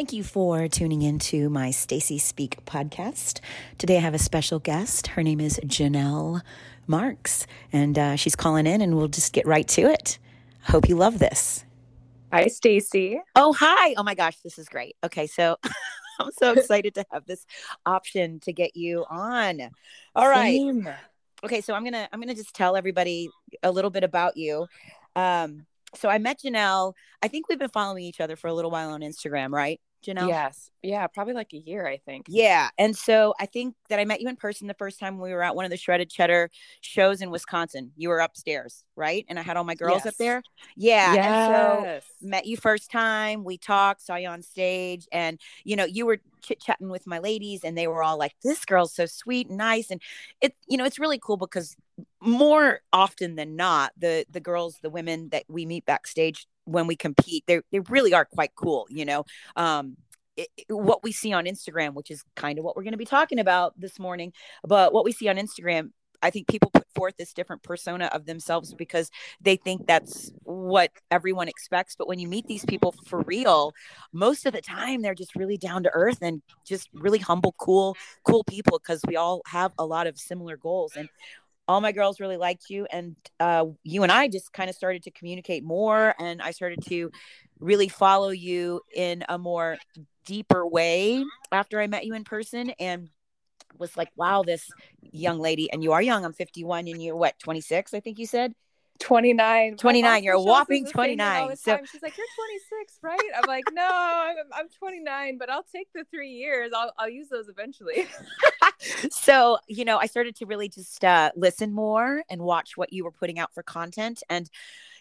Thank you for tuning into my Stacy Speak podcast. Today I have a special guest. Her name is Janelle Marks, and uh, she's calling in, and we'll just get right to it. I Hope you love this. Hi, Stacy. Oh, hi. Oh my gosh, this is great. Okay, so I'm so excited to have this option to get you on. All right. Same. Okay, so I'm gonna I'm gonna just tell everybody a little bit about you. Um, so I met Janelle. I think we've been following each other for a little while on Instagram, right? Janelle? Yes. Yeah, probably like a year, I think. Yeah. And so I think that I met you in person the first time we were at one of the Shredded Cheddar shows in Wisconsin. You were upstairs, right? And I had all my girls Yes. up there. Yeah. And Yes. so met you first time. We talked, saw you on stage, and you know, you were chit chatting with my ladies, and they were all like, This girl's so sweet and nice. And it, you know, it's really cool because more often than not, the the girls, the women that we meet backstage when we compete, they they really are quite cool, you know. Um it, it- what we see on Instagram, which is kind of what we're going to be talking about this morning, but what we see on Instagram, I think people put forth this different persona of themselves because they think that's what everyone expects. But when you meet these people for real, most of the time they're just really down to earth and just really humble, cool, cool people because we all have a lot of similar goals. And all my girls really liked you. And uh, you and I just kind of started to communicate more. And I started to really follow you in a more deeper way after I met you in person. And was like, wow, this young lady, and you are young. I'm 51, and you're what, 26? I think you said. 29. 29, you're a whopping us the same thing all 29. So- time. She's like, You're 26, right? I'm like, No, I'm, I'm 29, but I'll take the three years. I'll, I'll use those eventually. so you know i started to really just uh, listen more and watch what you were putting out for content and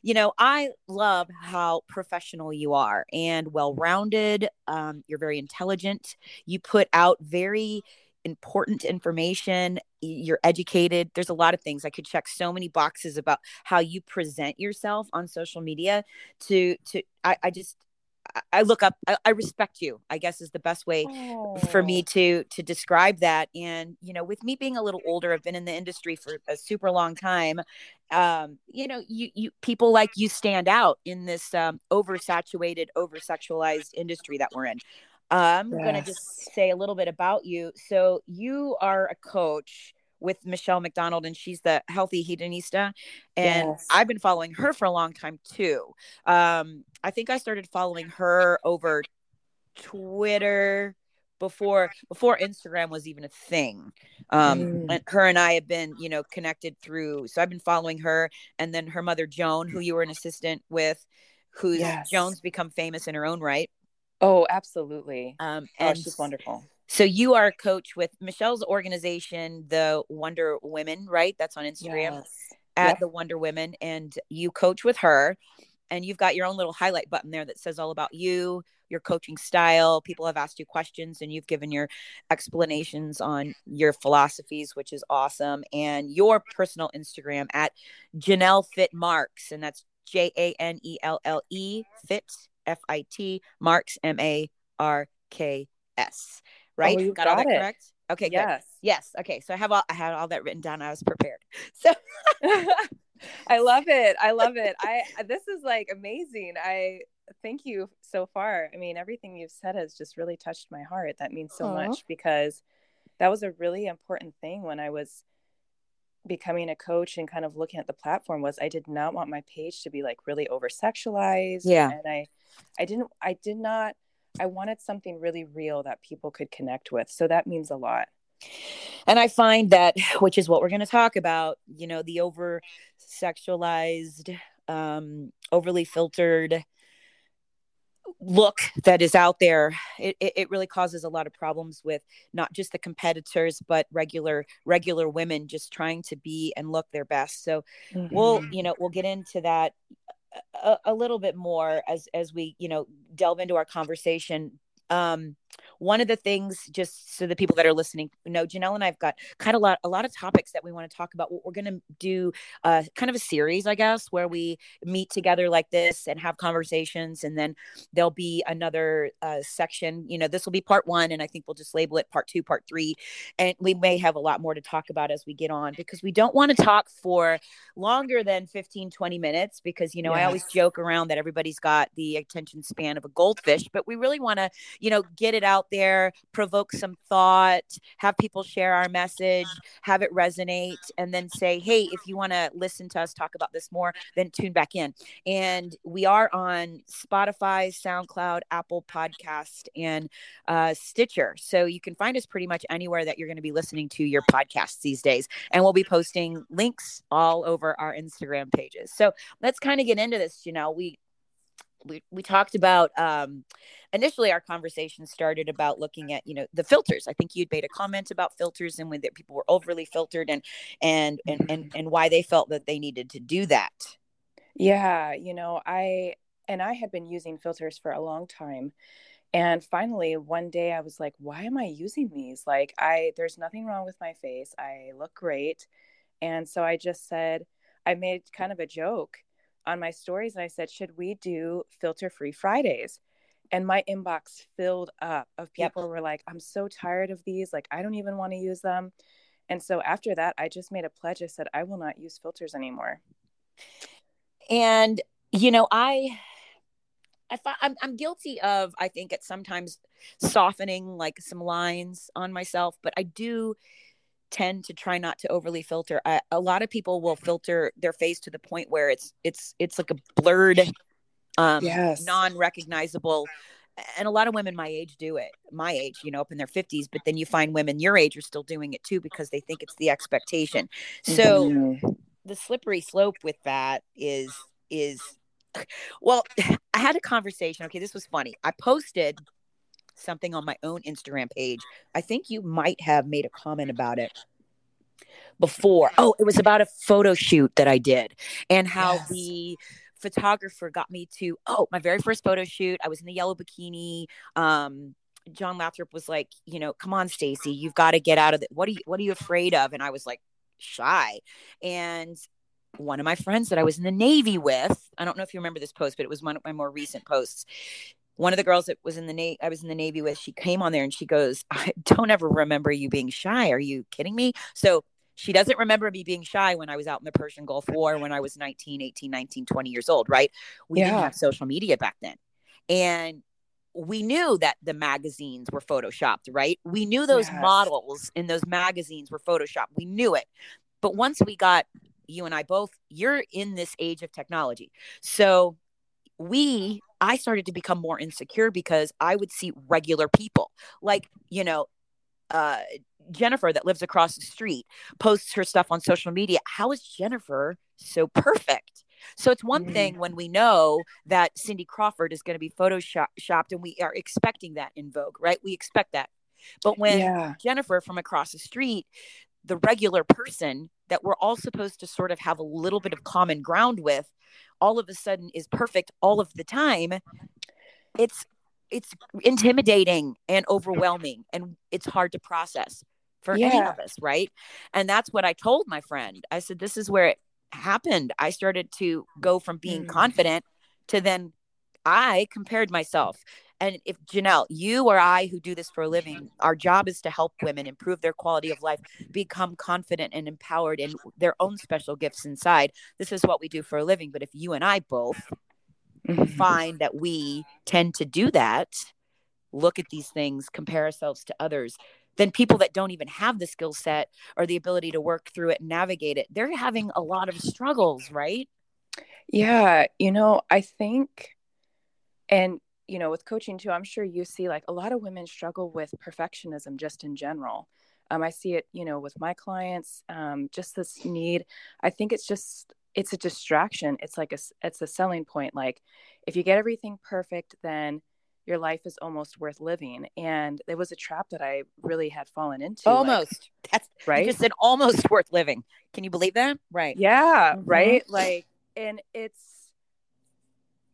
you know i love how professional you are and well rounded um, you're very intelligent you put out very important information you're educated there's a lot of things i could check so many boxes about how you present yourself on social media to to i, I just I- look up I, I respect you i guess is the best way for me to to describe that. And you know with me being a little older i've been in the industry for a super long time um you know you you people like you stand out in this um oversaturated oversexualized industry that we're in. I'm going to just say a little bit about you. So you are a coach with Michelle McDonald, and she's the healthy hedonista. And Yes. I've been following her for a long time too. Um, I think I started following her over Twitter before before Instagram was even a thing. Um, Mm. and her and I have been, you know, connected through. So I've been following her, and then her mother Joan, who you were an assistant with, who's Yes. Joan's become famous in her own right. Oh, absolutely. Um, Oh, she's wonderful. So you are a coach with Michelle's organization, the Wonder Women, right? That's on Instagram Yes. at Yep. the Wonder Women, and you coach with her. And you've got your own little highlight button there that says all about you, your coaching style. People have asked you questions, and you've given your explanations on your philosophies, which is awesome. And your personal Instagram at Janelle Fit Marks, and that's J A N E L L E Fit F I T Marks M A R K S. Oh, right? Oh, you got all got that it. correct? Okay, good. Yes. Yes. Okay. So I have all I had all that written down. I was prepared. So I love it. I love it. I this is like amazing. I thank you so far. I mean, everything you've said has just really touched my heart. That means so Aw. much because that was a really important thing when I was becoming a coach and kind of looking at the platform was I did not want my page to be like really over sexualized. Yeah. And I I didn't I did not I wanted something really real that people could connect with. So that means a lot. and I find that which is what we're going to talk about, you know, the over sexualized, um, overly filtered look that is out there it, it, really causes a lot of problems with not just the competitors but regular regular women just trying to be and look their best so we'll Mhm. you know we'll get into that a, a little bit more as as we you know delve into our conversation. Um one of the things, just so the people that are listening know, Janelle and I've got kind of a lot, a lot of topics that we want to talk about. what We're going to do uh, kind of a series, I guess, where we meet together like this and have conversations. And then there'll be another uh, section. You know, this will be part one, and I think we'll just label it part two, part three. And we may have a lot more to talk about as we get on because we don't want to talk for longer than 15, 20 minutes because, you know, yes. I always joke around that everybody's got the attention span of a goldfish, but we really want to, you know, get it out there, provoke some thought, have people share our message, have it resonate, and then say, hey, if you want to listen to us talk about this more, then tune back in. And we are on Spotify, SoundCloud, Apple Podcast, and uh, Stitcher. So you can find us pretty much anywhere that you're going to be listening to your podcasts these days. And we'll be posting links all over our Instagram pages. So let's kind of get into this. You know, we we, we talked about um, initially our conversation started about looking at you know the filters. I think you'd made a comment about filters and when that people were overly filtered and and and and, and why they felt that they needed to do that. Yeah you know i and i had been using filters for a long time. And finally one day i was like why am i using these? Like i there's nothing wrong with my face. I look great. And so i just said i made kind of a joke on my stories and I said, should we do filter free Fridays? And my inbox filled up of people yep. were like, I'm so tired of these. Like, I don't even want to use them. And so after that, I just made a pledge. I said, I will not use filters anymore. And, you know, I, I I'm, I'm guilty of, I think, at sometimes softening like some lines on myself, but I do tend to try not to overly filter. I, a lot of people will filter their face to the point where it's it's it's like a blurred, um, yes. non-recognizable. And a lot of women my age do it. My age, you know, up in their fifties. But then you find women your age are still doing it too because they think it's the expectation. So mm-hmm. the slippery slope with that is is well, I had a conversation. Okay, this was funny. I posted something on my own Instagram page. I think you might have made a comment about it before. Oh, it was about a photo shoot that I did and how yes. the photographer got me to oh, my very first photo shoot. I was in the yellow bikini. Um John Lathrop was like, you know, come on, Stacy, you've got to get out of it. What are you what are you afraid of? And I was like shy. And one of my friends that I was in the Navy with, I don't know if you remember this post, but it was one of my more recent posts one of the girls that was in the navy i was in the navy with she came on there and she goes i don't ever remember you being shy. Are you kidding me? So she doesn't remember me being shy when i was out in the persian gulf war when i was 19 18 19 20 years old right? We yeah. didn't have social media back then. And we knew that the magazines were photoshopped right? We knew those yes. models in those magazines were photoshopped. We knew it. But once we got you and i both you're in this age of technology. So we I started to become more insecure because I would see regular people like, you know, uh, Jennifer that lives across the street posts her stuff on social media. How is Jennifer so perfect? So it's one mm thing when we know that Cindy Crawford is going to be photoshopped and we are expecting that in Vogue, right? We expect that. But when yeah. Jennifer from across the street, the regular person that we're all supposed to sort of have a little bit of common ground with, all of a sudden is perfect all of the time it's it's intimidating and overwhelming and it's hard to process for yeah. any of us right and that's what i told my friend i said this is where it happened i started to go from being mm. confident to then i compared myself and if Janelle, you or I who do this for a living, our job is to help women improve their quality of life, become confident and empowered in their own special gifts inside. This is what we do for a living. But if you and I both mm-hmm. find that we tend to do that, look at these things, compare ourselves to others, then people that don't even have the skill set or the ability to work through it and navigate it, they're having a lot of struggles, right? Yeah. You know, I think, and you know with coaching too i'm sure you see like a lot of women struggle with perfectionism just in general. Um, i see it you know with my clients um, just this need i think it's just it's a distraction. It's like a it's a selling point like if you get everything perfect then your life is almost worth living. And it was a trap that i really had fallen into almost. Like, that's right? just said almost worth living. Can you believe that? Right. Yeah mm-hmm. right? Like and it's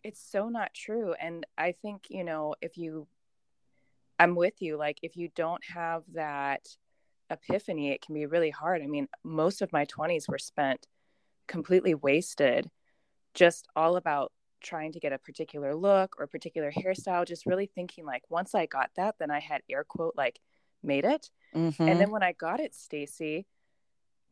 it's so not true and i think you know if you I'm with you. Like, if you don't have that epiphany, it can be really hard. I mean, most of my 20s were spent completely wasted, just all about trying to get a particular look or a particular hairstyle, just really thinking like once I got that, then I had air quote like made it. Mm-hmm. And then when I got it, Stacy,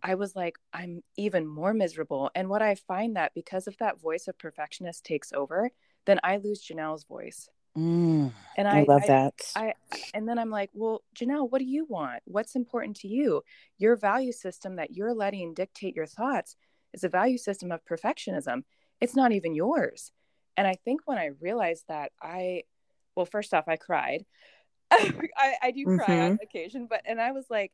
I was like, I'm even more miserable. And what I find that because if that voice of perfectionist takes over, then I lose Janelle's voice. Mm, and I, I love I, that. I, and then I'm like, well, Janelle, what do you want? What's important to you? Your value system that you're letting dictate your thoughts is a value system of perfectionism. It's not even yours. And I think when I realized that, I, well, first off, I cried. I, I do cry mm-hmm. on occasion, but, and I was like,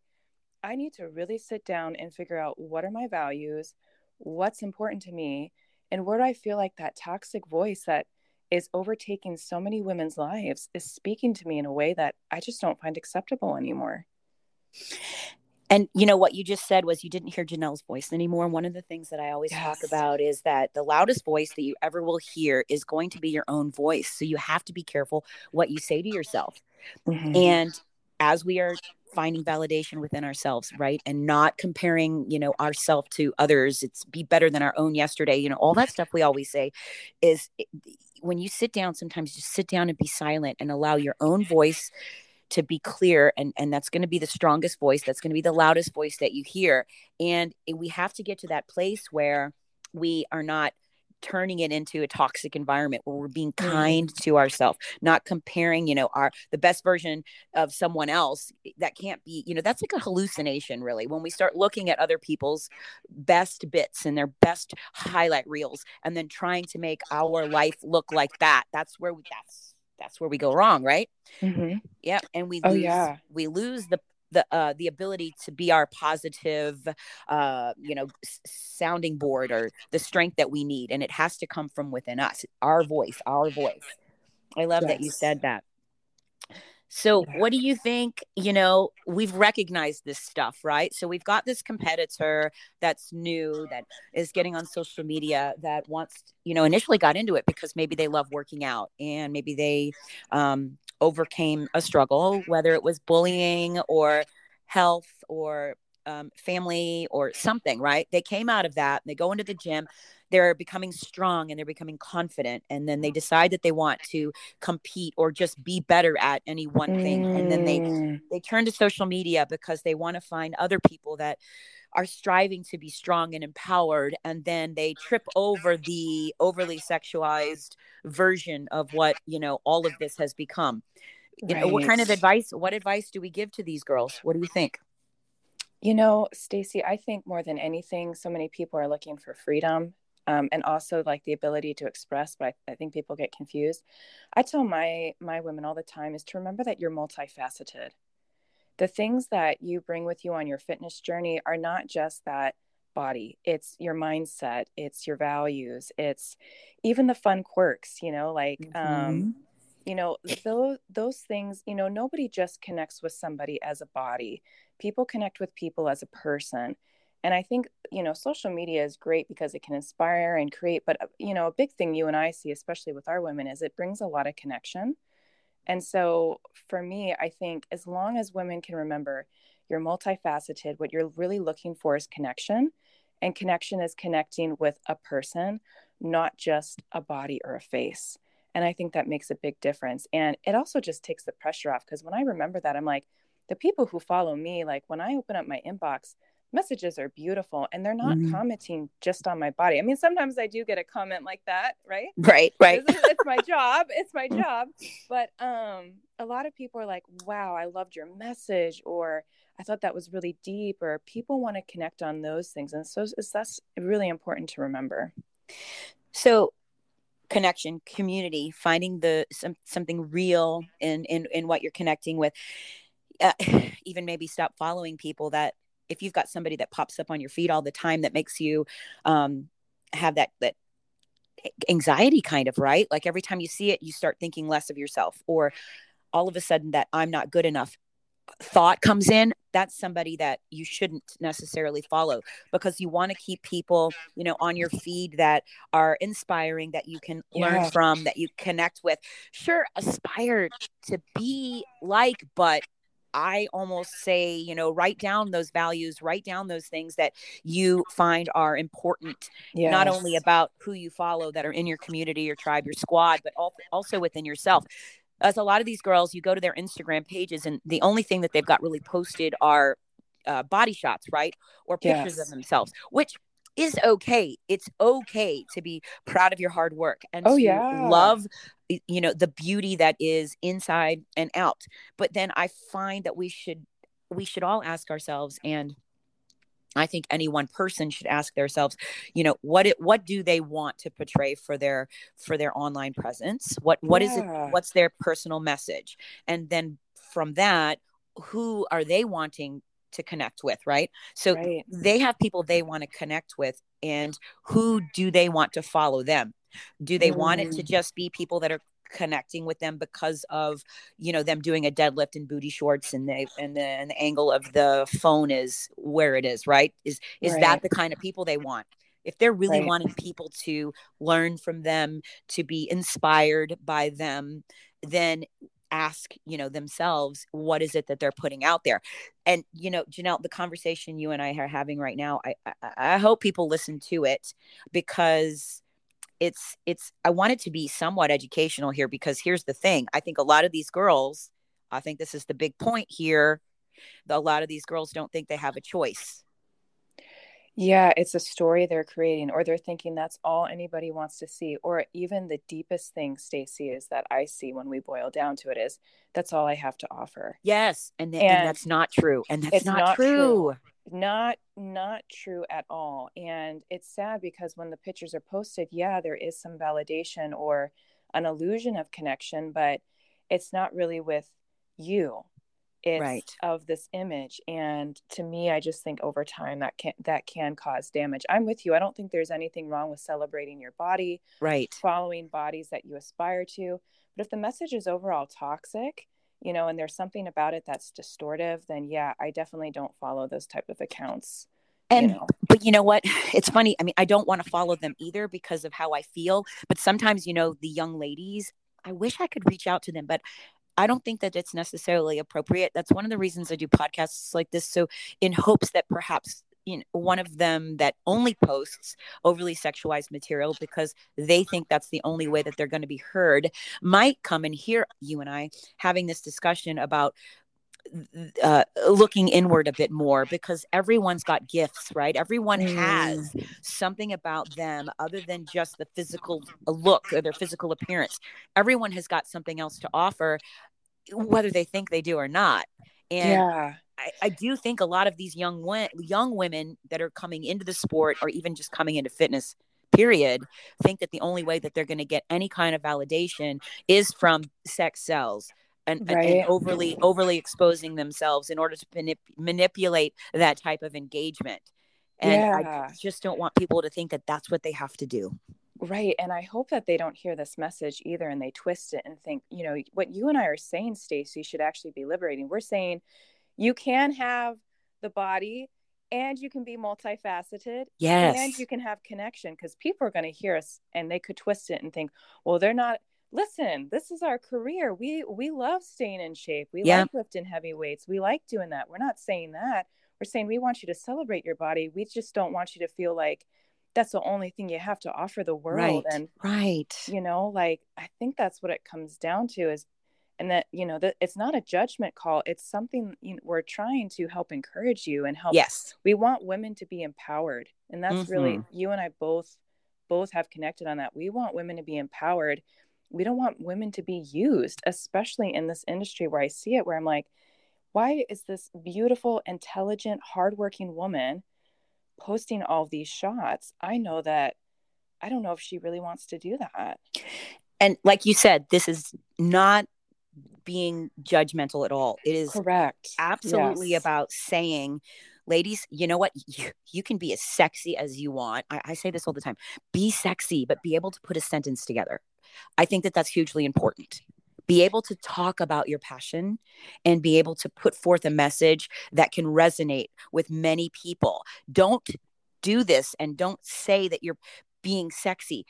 I need to really sit down and figure out what are my values, what's important to me, and where do I feel like that toxic voice that is overtaking so many women's lives is speaking to me in a way that I just don't find acceptable anymore. And you know what you just said was you didn't hear Janelle's voice anymore. One of the things that I always yes. talk about is that the loudest voice that you ever will hear is going to be your own voice. So you have to be careful what you say to yourself. Mm-hmm. And as we are finding validation within ourselves right? And not comparing you know ourselves to others. It's be better than our own yesterday you know all that stuff we always say is when you sit down sometimes just sit down and be silent and allow your own voice to be clear and and that's going to be the strongest voice that's going to be the loudest voice that you hear. And we have to get to that place where we are not turning it into a toxic environment where we're being mm-hmm. kind to ourselves not comparing you know our the best version of someone else that can't be you know that's like a hallucination really when we start looking at other people's best bits and their best highlight reels and then trying to make our life look like that that's where we that's that's where we go wrong right mm-hmm. yeah and we lose, oh, yeah. we lose the the uh, the ability to be our positive uh, you know s- sounding board or the strength that we need and it has to come from within us our voice our voice i love yes. that you said that so what do you think you know we've recognized this stuff right? So we've got this competitor that's new that is getting on social media that wants you know initially got into it because maybe they love working out and maybe they um, overcame a struggle, whether it was bullying or health or um, family or something, right? They came out of that, and they go into the gym, they're becoming strong and they're becoming confident. And then they decide that they want to compete or just be better at any one thing. And then they mm. they turn to social media because they want to find other people that are striving to be strong and empowered and then they trip over the overly sexualized version of what you know all of this has become you right. know what kind of advice what advice do we give to these girls what do you think you know stacy i think more than anything so many people are looking for freedom um, and also like the ability to express but I, I think people get confused. I tell my my women all the time is to remember that you're multifaceted. The things that you bring with you on your fitness journey are not just that body. It's your mindset it's your values it's even the fun quirks you know like um, mm-hmm. um you know those those things you know nobody just connects with somebody as a body people connect with people as a person and i think you know social media is great because it can inspire and create but uh, you know a big thing you and i see especially with our women is it brings a lot of connection and so for me, I think as long as women can remember you're multifaceted, what you're really looking for is connection. And connection is connecting with a person, not just a body or a face. And I think that makes a big difference. And it also just takes the pressure off because when I remember that, I'm like, the people who follow me, like when I open up my inbox, messages are beautiful and they're not mm-hmm. commenting just on my body. I mean, sometimes I do get a comment like that, right? Right, right. It's, it's my job. It's my mm. job. But um a lot of people are like, "Wow, I loved your message," or "I thought that was really deep," or people want to connect on those things, and so it's, that's really important to remember. So, connection, community, finding the some, something real in in in what you're connecting with. Uh, even maybe stop following people that if you've got somebody that pops up on your feed all the time that makes you um, have that that anxiety kind of right like every time you see it you start thinking less of yourself or all of a sudden that i'm not good enough thought comes in that's somebody that you shouldn't necessarily follow because you want to keep people you know on your feed that are inspiring that you can yeah. learn from that you connect with sure aspire to be like but I almost say, you know, write down those values, write down those things that you find are important, yes. not only about who you follow that are in your community, your tribe, your squad, but also within yourself as a lot of these girls, you go to their Instagram pages, and the only thing that they've got really posted are uh, body shots, right? Or pictures yes. of themselves, which is okay. It's okay to be proud of your hard work and oh, to yeah. love you know the beauty that is inside and out. But then I find that we should we should all ask ourselves and I think any one person should ask themselves, you know, what it what do they want to portray for their for their online presence? What what yeah. is it what's their personal message? And then from that, who are they wanting to connect with, right? So right. they have people they want to connect with and who do they want to follow them? Do they mm. want it to mm. just be people that are connecting with them because of you know them doing a deadlift in booty shorts and they and the, and the angle of the phone is where it is right is is right. that the kind of people they want if they're really right. wanting people to learn from them to be inspired by them then ask you know themselves what is it that they're putting out there? And you know janelle the conversation you and i are having right now i i, I hope people listen to it because it's it's i want it to be somewhat educational here because here's the thing i think a lot of these girls i think this is the big point here a lot of these girls don't think they have a choice yeah it's a story they're creating or they're thinking that's all anybody wants to see or even the deepest thing stacy is that i see when we boil down to it is that's all i have to offer. Yes and, th- and, and that's not true and that's not, not, true. true. Not not true at all and it's sad because when the pictures are posted yeah there is some validation or an illusion of connection but it's not really with you it's right. of this image and to me i just think over time that can that can cause damage i'm with you i don't think there's anything wrong with celebrating your body right following bodies that you aspire to but if the message is overall toxic you know, and there's something about it that's distortive, then yeah, I definitely don't follow those type of accounts. And you know. but you know what? It's funny. I mean, I don't want to follow them either because of how I feel. But sometimes, you know, the young ladies, I wish I could reach out to them, but I don't think that it's necessarily appropriate. That's one of the reasons I do podcasts like this. So, in hopes that perhaps you know, one of them that only posts overly sexualized material because they think that's the only way that they're going to be heard might come and hear you and I having this discussion about uh, looking inward a bit more because everyone's got gifts, right? Everyone mm. has something about them other than just the physical look or their physical appearance. Everyone has got something else to offer, whether they think they do or not. And yeah. I, I do think a lot of these young young women that are coming into the sport or even just coming into fitness period think that the only way that they're going to get any kind of validation is from sex sells and, right. and, overly overly exposing themselves in order to manip- manipulate that type of engagement and yeah. i just don't want people to think that that's what they have to do Right. And I hope that they don't hear this message either and they twist it and think, you know, what you and I are saying, Stacy, should actually be liberating. We're saying you can have the body and you can be multifaceted. Yes. And you can have connection because people are going to hear us and they could twist it and think, well, they're not listen, this is our career. We we love staying in shape. We like lifting heavy weights. We like doing that. We're not saying that. We're saying we want you to celebrate your body. We just don't want you to feel like that's the only thing you have to offer the world. Right. And right. You know, like I think that's what it comes down to is and that you know that it's not a judgment call it's something you know, we're trying to help encourage you and help yes we want women to be empowered and that's mm-hmm. really you and i both both have connected on that we want women to be empowered we don't want women to be used especially in this industry where i see it where i'm like why is this beautiful intelligent hardworking woman posting all these shots i know that i don't know if she really wants to do that and like you said this is not being judgmental at all. It is correct. Absolutely yes. about saying, ladies, you know what? You, you can be as sexy as you want. I, I say this all the time be sexy, but be able to put a sentence together. I think that that's hugely important be able to talk about your passion and be able to put forth a message that can resonate with many people. Don't do this and don't say that you're being sexy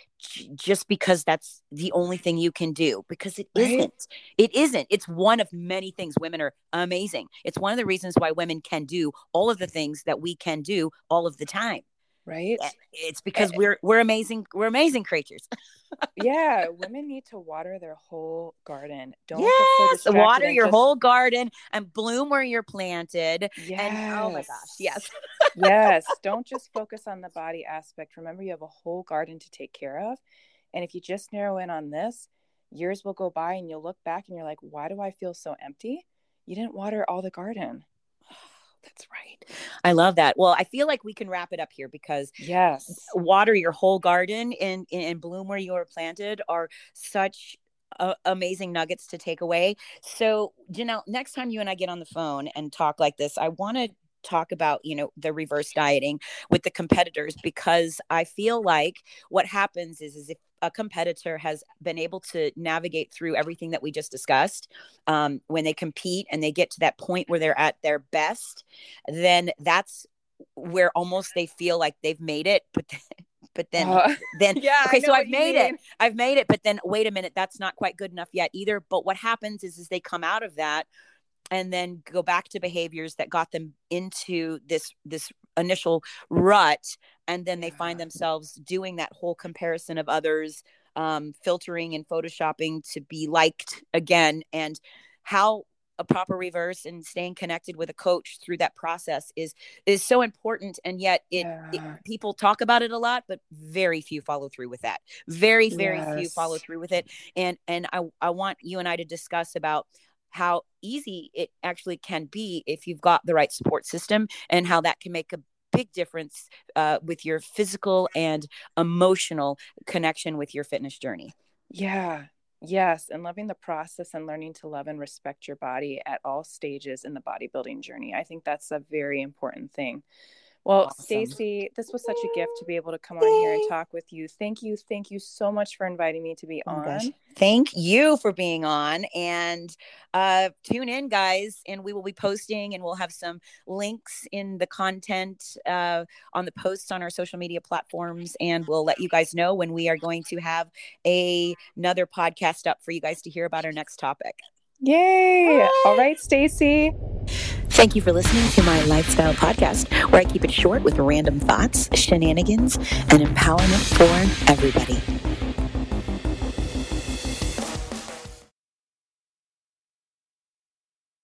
just because that's the only thing you can do because it right. not it isn't. It's one of many things. Women are amazing. It's one of the reasons why women can do all of the things that we can do all of the time right? Eh, it's eh, because eh we're we're amazing we're amazing creatures. Yeah women need to water their whole garden. Don't yes water your just... whole garden and bloom where you're planted yes. And, oh my gosh yes. Yes don't just focus on the body aspect. Remember you have a whole garden to take care of and if you just narrow in on this years will go by and you'll look back and you're like why do i feel so empty? You didn't water all the garden that's right. I love that. Well, I feel like we can wrap it up here because yes, water your whole garden and and bloom where you are planted are such uh, amazing nuggets to take away. So, Janelle, next time you and I get on the phone and talk like this, I want to talk about you know the reverse dieting with the competitors because i feel like what happens is is if a competitor has been able to navigate through everything that we just discussed um, when they compete and they get to that point where they're at their best then that's where almost they feel like they've made it but but then uh, then yeah, okay so i've made it i've made it but then wait a minute that's not quite good enough yet either but what happens is is they come out of that and then go back to behaviors that got them into this this initial rut and then they find themselves doing that whole comparison of others um, filtering and photoshopping to be liked again and how a proper reverse and staying connected with a coach through that process is is so important and yet it, yeah. it people talk about it a lot but very few follow through with that very very yes. few follow through with it and and I, I want you and i to discuss about how easy it actually can be if you've got the right support system and how that can make a big difference uh, with your physical and emotional connection with your fitness journey. Yeah. Yes. And loving the process and learning to love and respect your body at all stages in the bodybuilding journey. I think that's a very important thing. Well, awesome. Stacy, this was such a gift to be able to come on here and talk with you. Thank you. Thank you so much for inviting me to be oh on. Gosh. Thank you for being on. And uh, tune in, guys. And we will be posting and we'll have some links in the content uh, on the posts on our social media platforms. And we'll let you guys know when we are going to have a, another podcast up for you guys to hear about our next topic. Yay! All right, Stacy. Thank you for listening to my lifestyle podcast, where I keep it short with random thoughts, shenanigans, and empowerment for everybody.